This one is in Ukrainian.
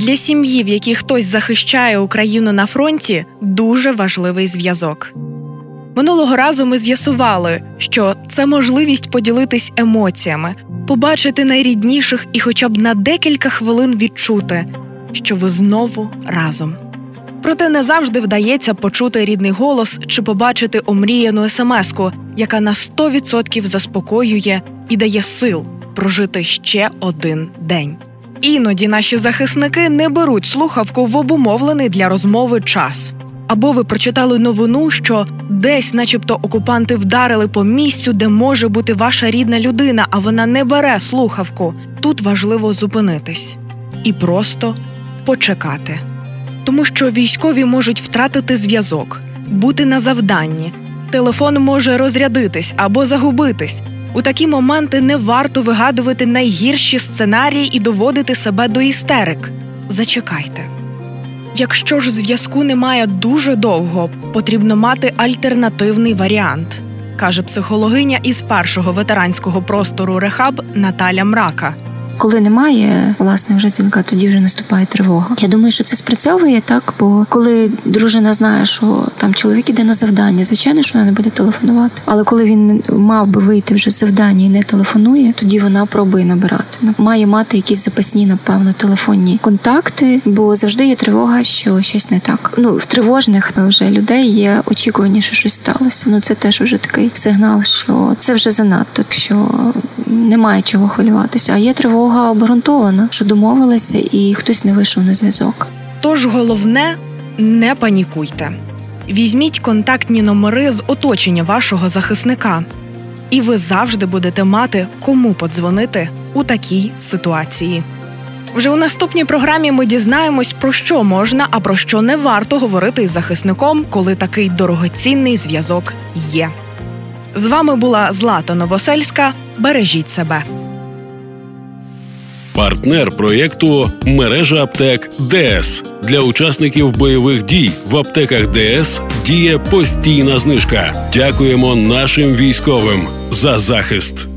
Для сім'ї, в якій хтось захищає Україну на фронті, дуже важливий зв'язок. Минулого разу ми з'ясували, що це можливість поділитись емоціями, побачити найрідніших і хоча б на декілька хвилин відчути, що ви знову разом. Проте не завжди вдається почути рідний голос чи побачити омріяну смс-ку, яка на 100% заспокоює і дає сил прожити ще один день. Іноді наші захисники не беруть слухавку в обумовлений для розмови час. Або ви прочитали новину, що десь, начебто, окупанти вдарили по місцю, де може бути ваша рідна людина, а вона не бере слухавку. Тут важливо зупинитись і просто почекати. Тому що військові можуть втратити зв'язок, бути на завданні. Телефон може розрядитись або загубитись. У такі моменти не варто вигадувати найгірші сценарії і доводити себе до істерик. Зачекайте. Якщо ж зв'язку немає дуже довго, потрібно мати альтернативний варіант, каже психологиня із першого ветеранського простору Рехаб Наталя Мрака. Коли немає власне вже дзвінка, тоді вже наступає тривога. Я думаю, що це спрацьовує так, бо коли дружина знає, що там чоловік іде на завдання, звичайно, що вона не буде телефонувати. Але коли він мав би вийти вже з завдання і не телефонує, тоді вона пробує набирати. Ну, має мати якісь запасні, напевно, телефонні контакти, бо завжди є тривога, що щось не так. Ну в тривожних вже людей є очікування, що щось сталося. Ну це теж вже такий сигнал, що це вже занадто, що немає чого хвилюватися. А є тривога обґрунтована, що домовилися, і хтось не вийшов на зв'язок. Тож головне не панікуйте. Візьміть контактні номери з оточення вашого захисника, і ви завжди будете мати кому подзвонити у такій ситуації. Вже у наступній програмі ми дізнаємось, про що можна, а про що не варто говорити із захисником, коли такий дорогоцінний зв'язок є. З вами була Злата Новосельська. Бережіть себе. Партнер проєкту мережа аптек ДС для учасників бойових дій в аптеках ДС діє постійна знижка. Дякуємо нашим військовим за захист.